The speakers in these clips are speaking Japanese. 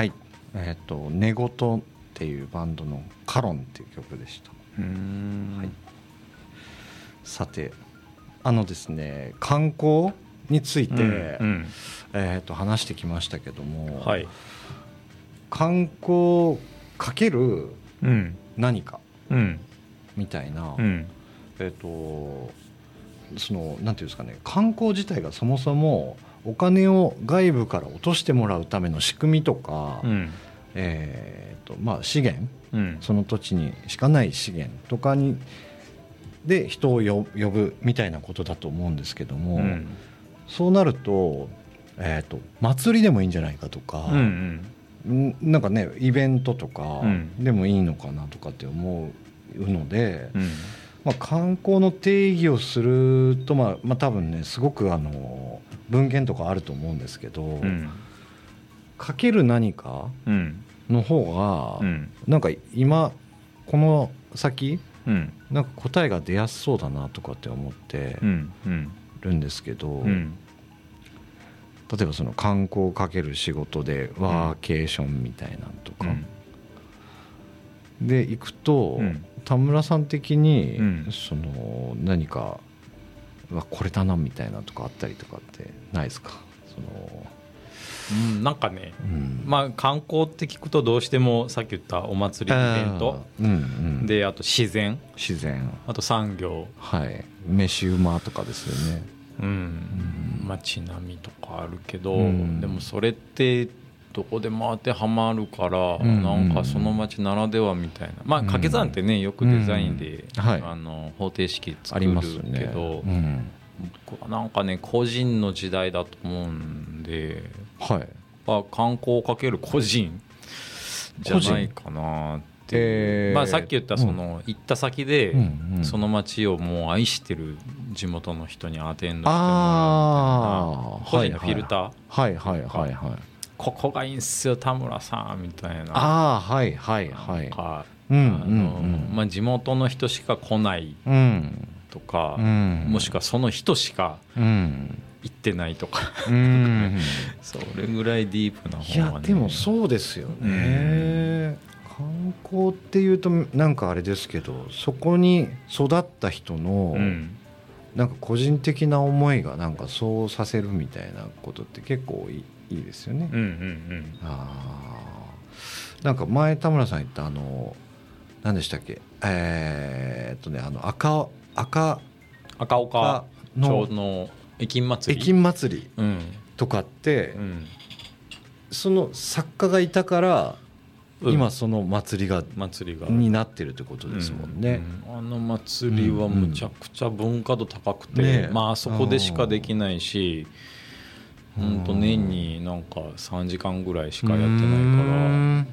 はい。えっ、と寝言っていうバンドの「カロン」っていう曲でした。うん。はい。さてあのですね観光について、うんえー、と話してきましたけども、はい。観光かけるうん。何かうん。みたいな、うん。えっ、とそのなんていうんですかね観光自体がそもそもお金を外部から落としてもらうための仕組みとか、うん。えーとまあ、資源うん。その土地にしかない資源とかにで人を呼呼ぶみたいなことだと思うんですけども、うん。そうなると,、えー、と祭りでもいいんじゃないかとか、うん。んなんかねイベントとかうん。でもいいのかなとかって思うので、うんまあ、観光の定義をすると、まあまあ、多分ねすごくあの文献とかあると思うんですけど、うん。かける何かうん。の方が、うん。なんか今この先うん。なんか答えが出やすそうだなとかって思ってるんですけど、うん。例えばその観光かける仕事でワーケーションみたいなんとか、で行くと、うん。田村さん的に、うん。その何かこれだなみたいなとかあったりとかってないですか？その、うんなんかねうん。まあ観光って聞くとどうしてもさっき言ったお祭りイベント。うんうん、であと自然。自然。あと産業。はい。飯馬とかですよね。うん。街並みとかあるけど、うん。でもそれってどこでも当てはまるから、うんなんかその街ならではみたいな。まあ掛け算ってねよくデザインで、うん。はい。あの方程式あ作るりますよね。けど、うん、僕はなんかね個人の時代だと思うんではい。まあ観光かける個人じゃないかなってまあ、さっき言ったその行った先で、その街をもう愛してる地元の人にアテンドして個人のフィルター、はいはいはいはいここがいいんすよ田村さんみたいな。ああはいはいはい。なんかうんまあ、地元の人しか来ないとか、うん。もしくはその人しかうん。行ってないとか。うん。それぐらいディープない方がね。やでもそうですよね、観光っていうとなんかあれですけどそこに育った人のうん。なんか個人的な思いがなんかそうさせるみたいなことって結構いいいいですよね。うんうんあー。なんか前田村さん言ったあの何でしたっけ？えーっとねあの赤赤赤岡町のの駅祭り？駅祭りうん。とかって、うん。その作家がいたから、うん。今その祭りが祭りが。になってるってことですもんね。うん。あの祭りはむちゃくちゃ文化度高くて、ねえ。まああそこでしかできないし本当年になんか3時間ぐらいしかやってないから本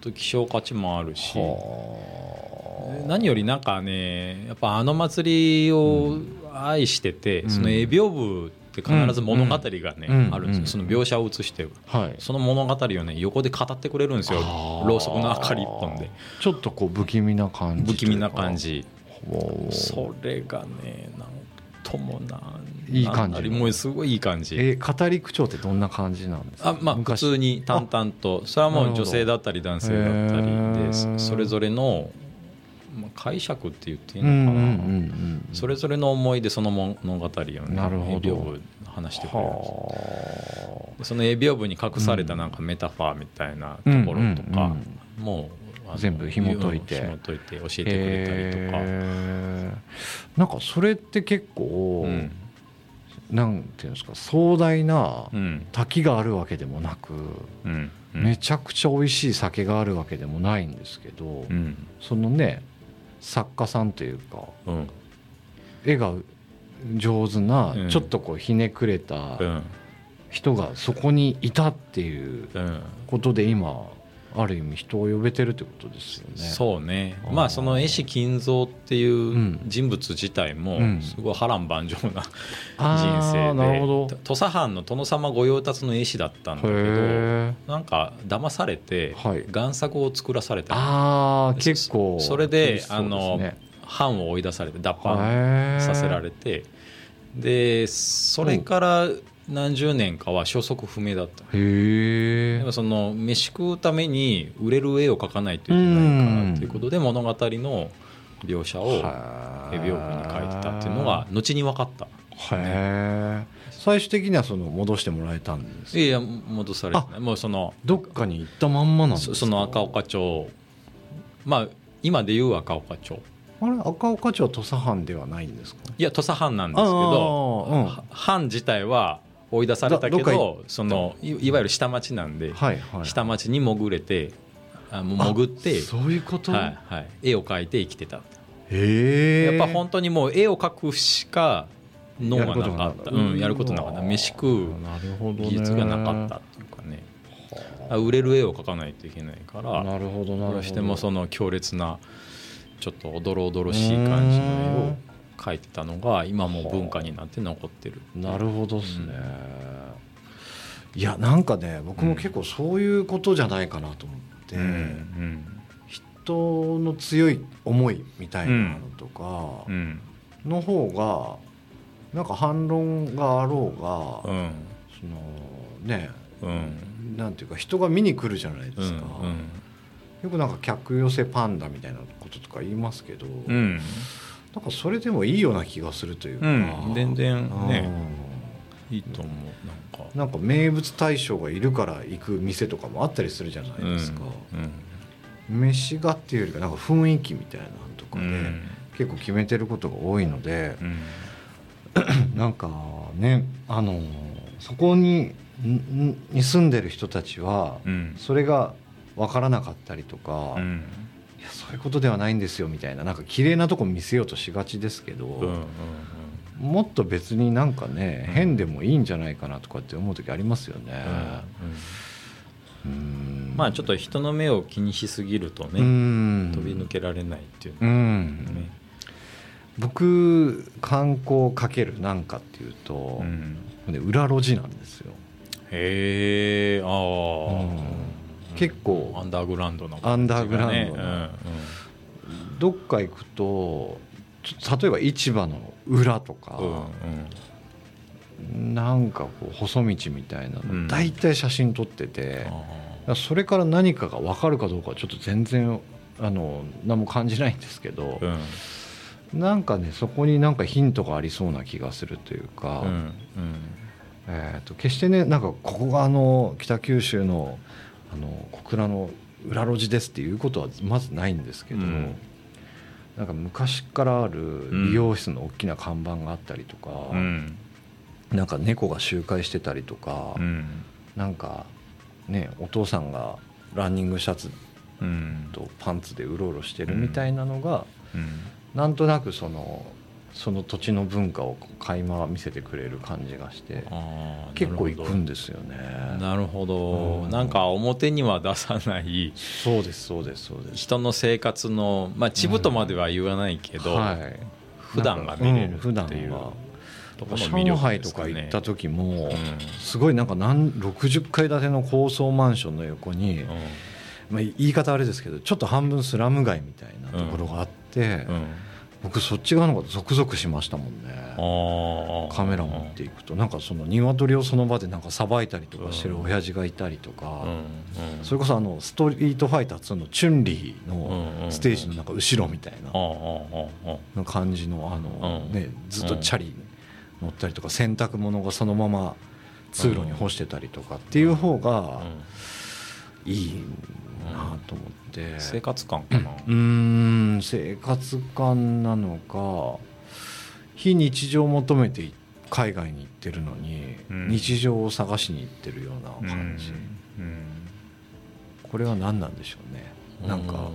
当希少価値もあるしはあ。何よりなんかねやっぱあの祭りを愛してて、うん。その絵屏風って必ず物語がね、うん。あるんですよ、うん。その描写を映してはい。その物語をね横で語ってくれるんですよ。ろうそくの明かり一本で。ちょっとこう不気味な感じ不気味な感じ。それがねなんともないい感じもうすごいいい感じ。え語り口調ってどんな感じなんですか？あまあ普昔通に淡々と。それはもう女性だったり男性だったりでそれぞれのまあ解釈って言っていいうんのかな、うんうんうんそれぞれの思いでその物語をねなるほど。絵屏風話してくれるその絵屏風に隠されたなんかメタファーみたいなところとかもう全部紐解いて。紐解いて教えてあくれたりとか、へー。なんかそれって結構、うんなんていうんですか壮大なうん。滝があるわけでもなく、うん。うん。めちゃくちゃ美味しい酒があるわけでもないんですけど、うん。そのね作家さんというかうん。絵が上手な、うん。ちょっとこうひねくれたうん。人がそこにいたっていううん。ことで今ある意味人を呼べてるってことですよね。そうね。まあその絵師金蔵っていう人物自体もうん。すごい波乱万丈なあ人ーなるほど。生で土佐藩の殿様御用達の絵師だったんだけどへなんか騙されてはい。贋作を作らされた。のあー結構それで厳しそうですね。藩を追い出されて脱藩させられてでそれから何十年かは消息不明だった。へえでもその飯食うために売れる絵を描かないといけないからということで物語の描写を絵屏風に描いてたっていうのが後に分かった。へえ最終的にはその戻してもらえたんですいや戻されてない。もうそのどっかに行ったまんまなんですか？そその赤岡町。まあ今でいう赤岡町。あれ？赤岡町は土佐藩ではないんですか？いや土佐藩なんですけど、うん。は藩自体は追い出されたけだどそのいいわゆる下町なんで、はいはい。下町に潜れてあもう潜ってあそういうこと、はいはい、絵を描いて生きてた。へえ。やっぱ本当にもう絵を描くしか脳がなかった。うんやることなかった。飯食うなるほどね。技術がなかったっていうかね。あ。売れる絵を描かないといけないからなるほどなど。うしてもその強烈なちょっとおどろおどろしい感じの絵を描いてたのが今もう文化になって残ってる。なるほどっすね、いやなんかね僕も結構そういうことじゃないかなと思って、うん人の強い思いみたいなのとかうん。の方がなんか反論があろうが、うん。そのねうん。なんていうか人が見に来るじゃないですか、うん。よくなんか客寄せパンダみたいなこととか言いますけど、うんなんかそれでもいいような気がするというか、うん全然ねうん。いいと思うなんか。なんか名物大将がいるから行く店とかもあったりするじゃないですか、うん飯がっていうよりかなんか雰囲気みたいなのとかで、うん。結構決めてることが多いのでう、ん。なんかねあのそこにんに住んでる人たちは、うん。それが分からなかったりとか、いうんやそういうことではないんですよみたいななんか綺麗なとこ見せようとしがちですけど、うんうんもっと別になんかね、うん。変でもいいんじゃないかなとかって思う時ありますよね。うんうんまあちょっと人の目を気にしすぎるとうねん。飛び抜けられないっていううのん。ね。僕観光かけるなんかっていうとう、ん。ね裏路地なんですよ。へえああうん結構。アンダーグラウンドの。アンダーグラウンドどっか行くと例えば市場の裏とか、なんかこう細道みたいなうん。の大体写真撮ってて、それから何かが分かるかどうかはちょっと全然あの何も感じないんですけどう、ん。なんかねそこになんかヒントがありそうな気がするというか、うん。えー、と決してねなんかここがあの北九州のあの小倉の裏路地ですっていうことはまずないんですけど、うん。なんか昔からある美容室の大きな看板があったりとか、うん。なんか猫が集会してたりとか、うん。なんかねお父さんがランニングシャツうん。とパンツでうろうろしてるみたいなのが、うん。なんとなくそのその土地の文化を垣間見せてくれる感じがして結構行くんでですよね。なるほど。うん。なんか表には出さない。そうですそうですそうです。人の生活のまあ地部とまでは言わないけどはい、普段が見れるっていうはところの魅上海とか行った時も、うんすごいなんか何60階建ての高層マンションの横に、まあ、言い方あれですけどちょっと半分スラム街みたいなところがあって、うんうん僕そっち側の方がゾクゾクしましたもんね。カメラ持っていくと。なんかその鶏をその場でなんかさばいたりとかしてる親父がいたりとか、うんうん。それこそあのストリートファイター2のチュンリーのステージのなんか後ろみたいな。感じのあの、うん。ね、ずっとチャリ乗ったりとか洗濯物がそのまま通路に干してたりとかっていう方がいいなと思って。生活感かな？うーん。生活感なのか。非日常を求めて海外に行ってるのにうん。日常を探しに行ってるような感じ。うん。これは何なんでしょうね。なんか。うん。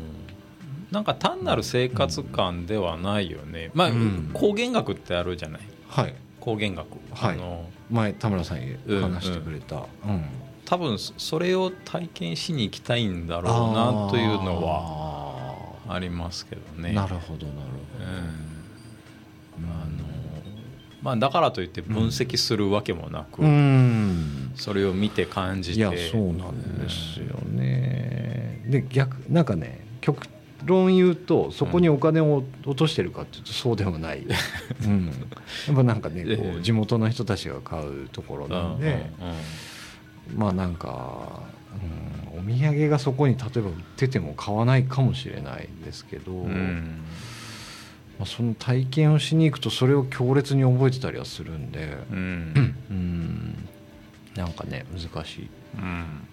なんか単なる生活感ではないよね、まあ、うん。光源学ってあるじゃない？はい。光源学、はい。あの。前田村さんうん。話してくれた。うん多分それを体験しに行きたいんだろうなというのははありますけどね。なるほどなるうん。あのまあ、だからといって分析するわけもなく、ほどうん。それを見て感じて。いやそうなんですよね。で逆なんかね極論言うとそこにお金を落としてるかっていうとそうでもない、うん、やっぱなんかねこう地元の人たちが買うところなんで、まあなんか、うん、お土産がそこに例えば売ってても買わないかもしれないですけど、うん。まあ、その体験をしに行くとそれを強烈に覚えてたりはするんで、うん。うん、なんかね難しい。うん。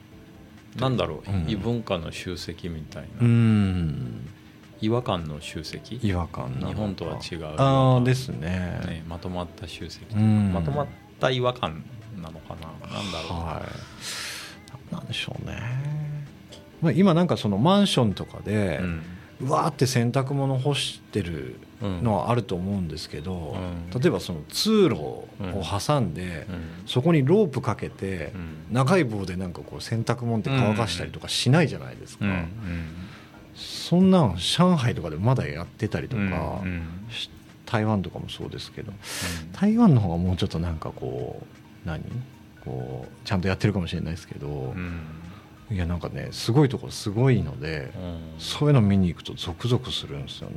なんだろう、うん。異文化の集積みたいな、うん。違和感の集積、違和感日本とは違う。ああですね。ね、まとまった集積、うん。まとまった違和感なのかな。なんだろう、はい。なんでしょうね、まあ、今なんかそのマンションとかで、うん。うわーって洗濯物干してるうん。のはあると思うんですけど、うん。例えばその通路を挟んで、そこにロープかけて、うん。長い棒でなんかこう洗濯物って乾かしたりとかしないじゃないですか、うんうん。そんなん上海とかでまだやってたりとか、台湾とかもそうですけど台湾の方がもうちょっとなんかこう何？こうちゃんとやってるかもしれないですけど、うん。いやなんかねすごいところすごいので、うん。そういうの見に行くとゾクゾクするんですよね。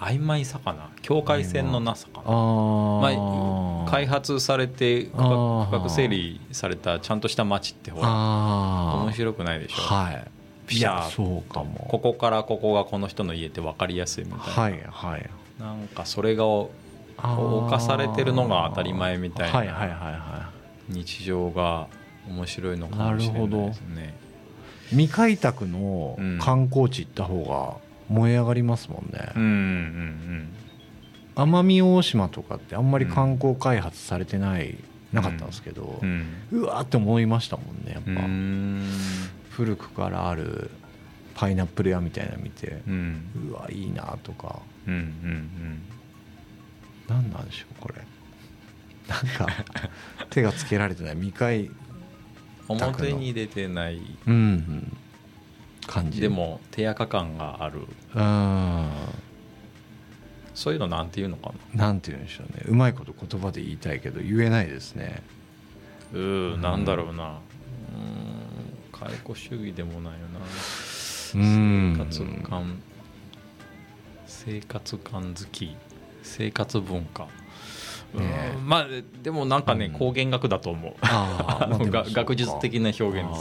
うん。曖昧さかな？境界線のなさかな？あー。まあ、開発されて区画整理されたちゃんとした街ってほら面白くないでしょ、はい。いピシャーやそうかも。ここからここがこの人の家って分かりやすいみたいな、はいはい。なんかそれがあー犯されてるのが当たり前みたいな日常が面白いのかもしれないですね。い未開拓の観光地行った方が燃え上がりますもんね、うんうん奄美大島とかってあんまり観光開発されてない、なかったんですけどう、んうわーって思いましたもんねやっうんうぱ、ん。古くからあるパイナップル屋みたいなの見てう、ん。うわいいなとか。うんうん何なんでしょうこれ。なんか 手がつけられてない。未開表に出てないうんうん。感じ。でも手垢感がある。うんそういうのなんていうのかな？んて言うんでしょうね。うまいこと言葉で言いたいけど言えないですね。なうーなんだろうな。うーん解雇主義でもないよな。うん。生活感生活感好き生活文化。うねまあでもなんかねうん。光源学だと思う。学術的な表現で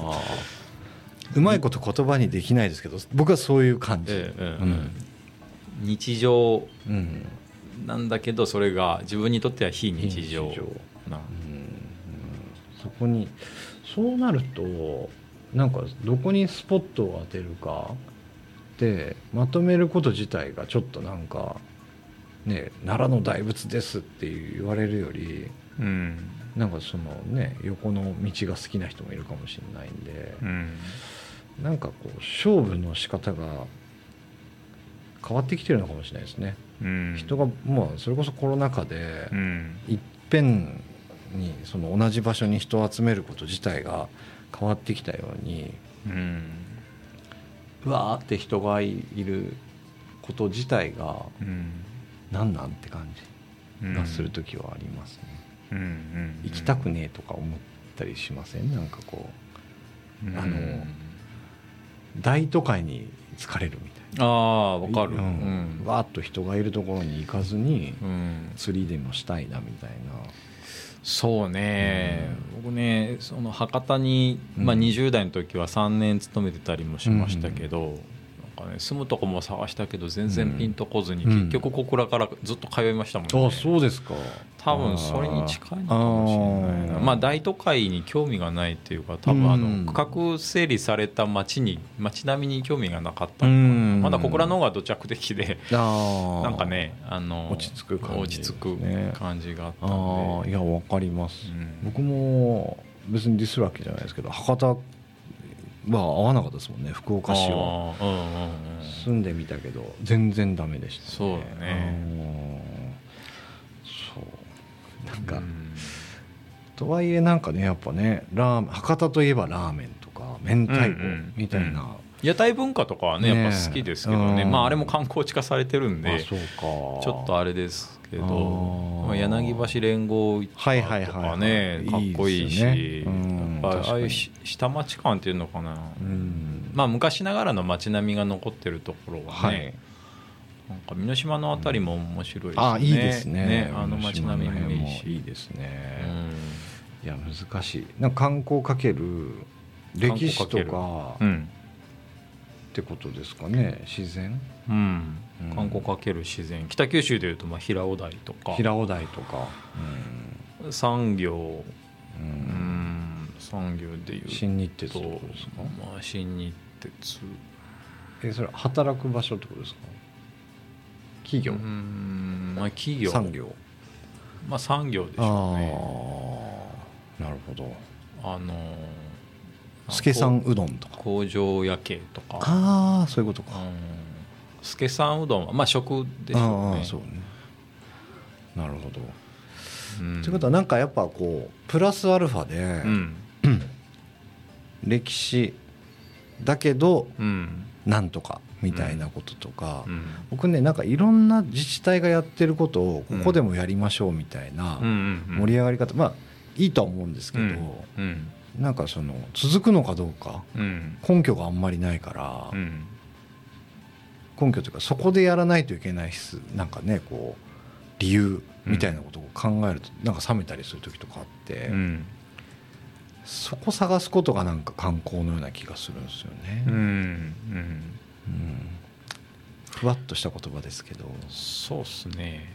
す。うまいこと言葉にできないですけど僕はそういう感じ、ええええうん。日常。うん。なんだけどそれが自分にとっては非日常。非日常。な。そこにそうなるとなんかどこにスポットを当てるかでまとめること自体がちょっとなんかね奈良の大仏ですって言われるよりうん。なんかそのね横の道が好きな人もいるかもしれないんでう、ん。なんかこう勝負の仕方が変わってきてるのかもしれないですね、うん。人がもうそれこそコロナ禍でうん。いっぺんにその同じ場所に人を集めること自体が変わってきたようにうん。うわーって人がいること自体がうん何なん？って感うんじがする時はありますね、うん。うん。行きたくねえとか思ったりしません？なんかこうあの大都会に疲れるみたいああわなかる。ううん。んわーっと人がいるところに行かずにうん。釣りでもしたいなみたいな。そうね、僕ねその博多に、うん。まあ、20代の時は3年勤めてたりもしましたけど、なんかね、住むとこも探したけど全然ピンとこずに、うん。結局小倉からずっと通いましたもんね、あそうですか。多分それに近いのかもしれないな。まあ大都会に興味がないっていうか多分あうん。の区画整理された街に街並みに興味がなかったまだ小倉の方が土着的でなんかねあの落ち着く感じ落ち着く感じがあったあんで。あいやわかります、うん。僕も別にディスるわけじゃないですけど博多は合わなかったですもんね福岡市は。うんうんうん。住んでみたけど全然ダメでしたそうだねそう。なんか、うん。とはいえなんかねやっぱねラーメン博多といえばラーメンとか明太子うんうんみたいな、屋台文化とかはねねやっぱ好きですけどね。うんまああれも観光地化されてるんであそうか。ちょっとあれですけど柳橋連合とはいはいはいかねかっこいいしうんやっぱああいう下町感っていうのかな。うん。まあ昔ながらの街並みが残ってるところはね、はい。なんか美濃島のあたりも面白いですね、あいいですね。あの街並みもいいし。いいですね、うん。いや難しい。なんか観光かける。歴史とかうん。ってことですかね自然？うん。うん。観光かける自然。北九州でいうとまあ平尾台とか。平尾台とか、産業うん。ううん。ん。産業でいうと新日鉄とですか？まあ新日鉄。えそれ働く場所ってことですか？企業、うん。まあ企業。産業まあ産業でしょうあね。あなるほど。あの助さんうどんとか。工場夜景とか。ああそういうことか、うん助さんうどんはまあ食でしょうねうね。なるほど、うん。ということはなんかやっぱこうプラスアルファでうん。歴史だけどうん。なんとかみたいなこととか、うん。僕ねなんかいろんな自治体がやってることをここでもやりましょうみたいな盛り上がり方まあいいとは思うんですけど、うん。なんかその続くのかどうかうん。根拠があんまりないから、うん根拠というかそこでやらないといけないしなんかねこう理由みたいなことを考えるとなんか冷めたりする時とかあって、うん。そこ探すことがなんか観光のような気がするんですよね。うんうん。うん。ふわっとした言葉ですけど。そうっすね。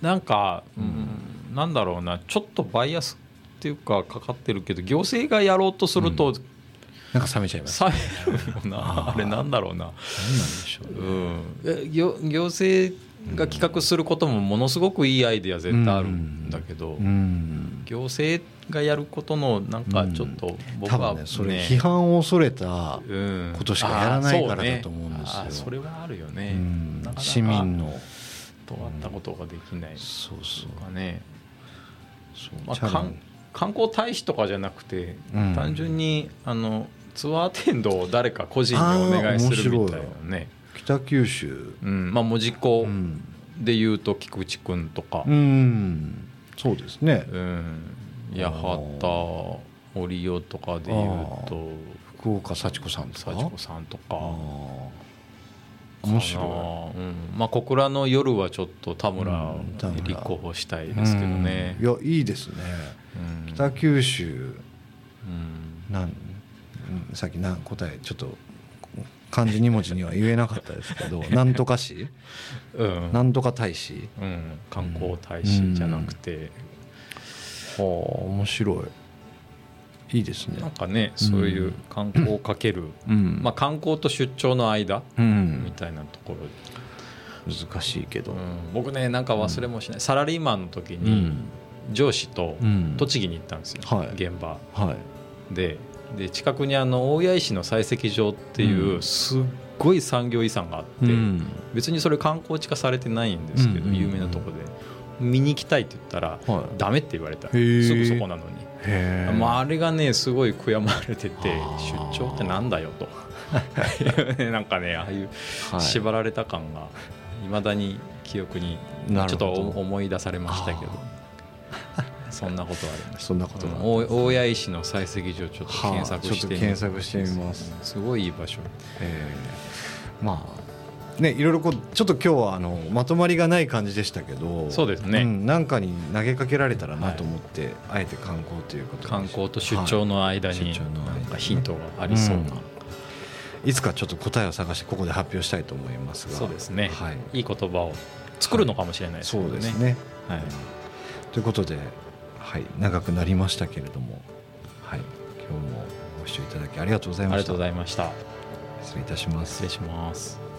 なんか、うん。なんだろうな。ちょっとバイアスっていうかかかってるけど行政がやろうとすると、なんか冷めちゃいます。さえるよな。あれなんだろうな、何なんでしょうね。うん、え行行政が企画することもものすごくいいアイデア絶対あるんだけど、うん。行政がやることのなんかちょっと僕はねそれ批判を恐れた、うん。ことしかやらないからだと思うんですよ。それはあるよね、うん。なかなか市民の。尖ったことができないそうそうとかね、そうまあ、観観光大使とかじゃなくて、うん。単純にあのツアーテンドを誰か個人にお願いするみたいなね、北九州。うん。まあ、門司港うん、でいうと菊池君とか、うん、そうですね。うん、八幡織代とかでいうと。福岡幸子さんとか？幸子さんとあかー。面白い、うん。まあ、小倉の夜はちょっと田村に立候補したいいですけどね。うん。いやいいですね。うん。北九州。うん。なんさっきな答えちょっと漢字2文字には言えなかったですけど なんとか市うん。なんとか大使？うん、観光大使じゃなくて、はあ面白い。いいですね。なんかねそういう観光をかける、うん。まあ、観光と出張の間うん。みたいなところ。で、難しいけど。うん。僕ねなんか忘れもしない、サラリーマンの時うにん。上司とうん。栃木に行ったんですよ、はい。現場。はい。でで近くにあの大谷石の採石場っていううん。すっごい産業遺産があって、うん。別にそれ観光地化されてないんですけど、うん。有名なとこで。見に行きたいって言ったら、はい。ダメって言われた。すー。ぐそこなのに、まあ、あれがねすごい悔やまれてて出張ってなんだよと。なんかねああいうはい。縛られた感がいまだに記憶にちょっと思い出されましたけどそんなことはありました。そんなこと大大谷石の採石場ちょっと検索してはあ検索してみます。すごいいい場所。えーまあねいろいろこうちょっと今日はあのまとまりがない感じでしたけどそうですね。んなんかに投げかけられたらなと思って、あえて観光ということで。観光と出張の間にはい。なんかヒントがありそうな、いつかちょっと答えを探してここで発表したいと思いますが。そうですね、はい、い、い言葉を作るのかもしれないですそうけどですね、はい。ということで、はい、長くなりましたけれども、はい、今日もご視聴いただきありがとうございました。ありがとうございました。失礼いたします。失礼します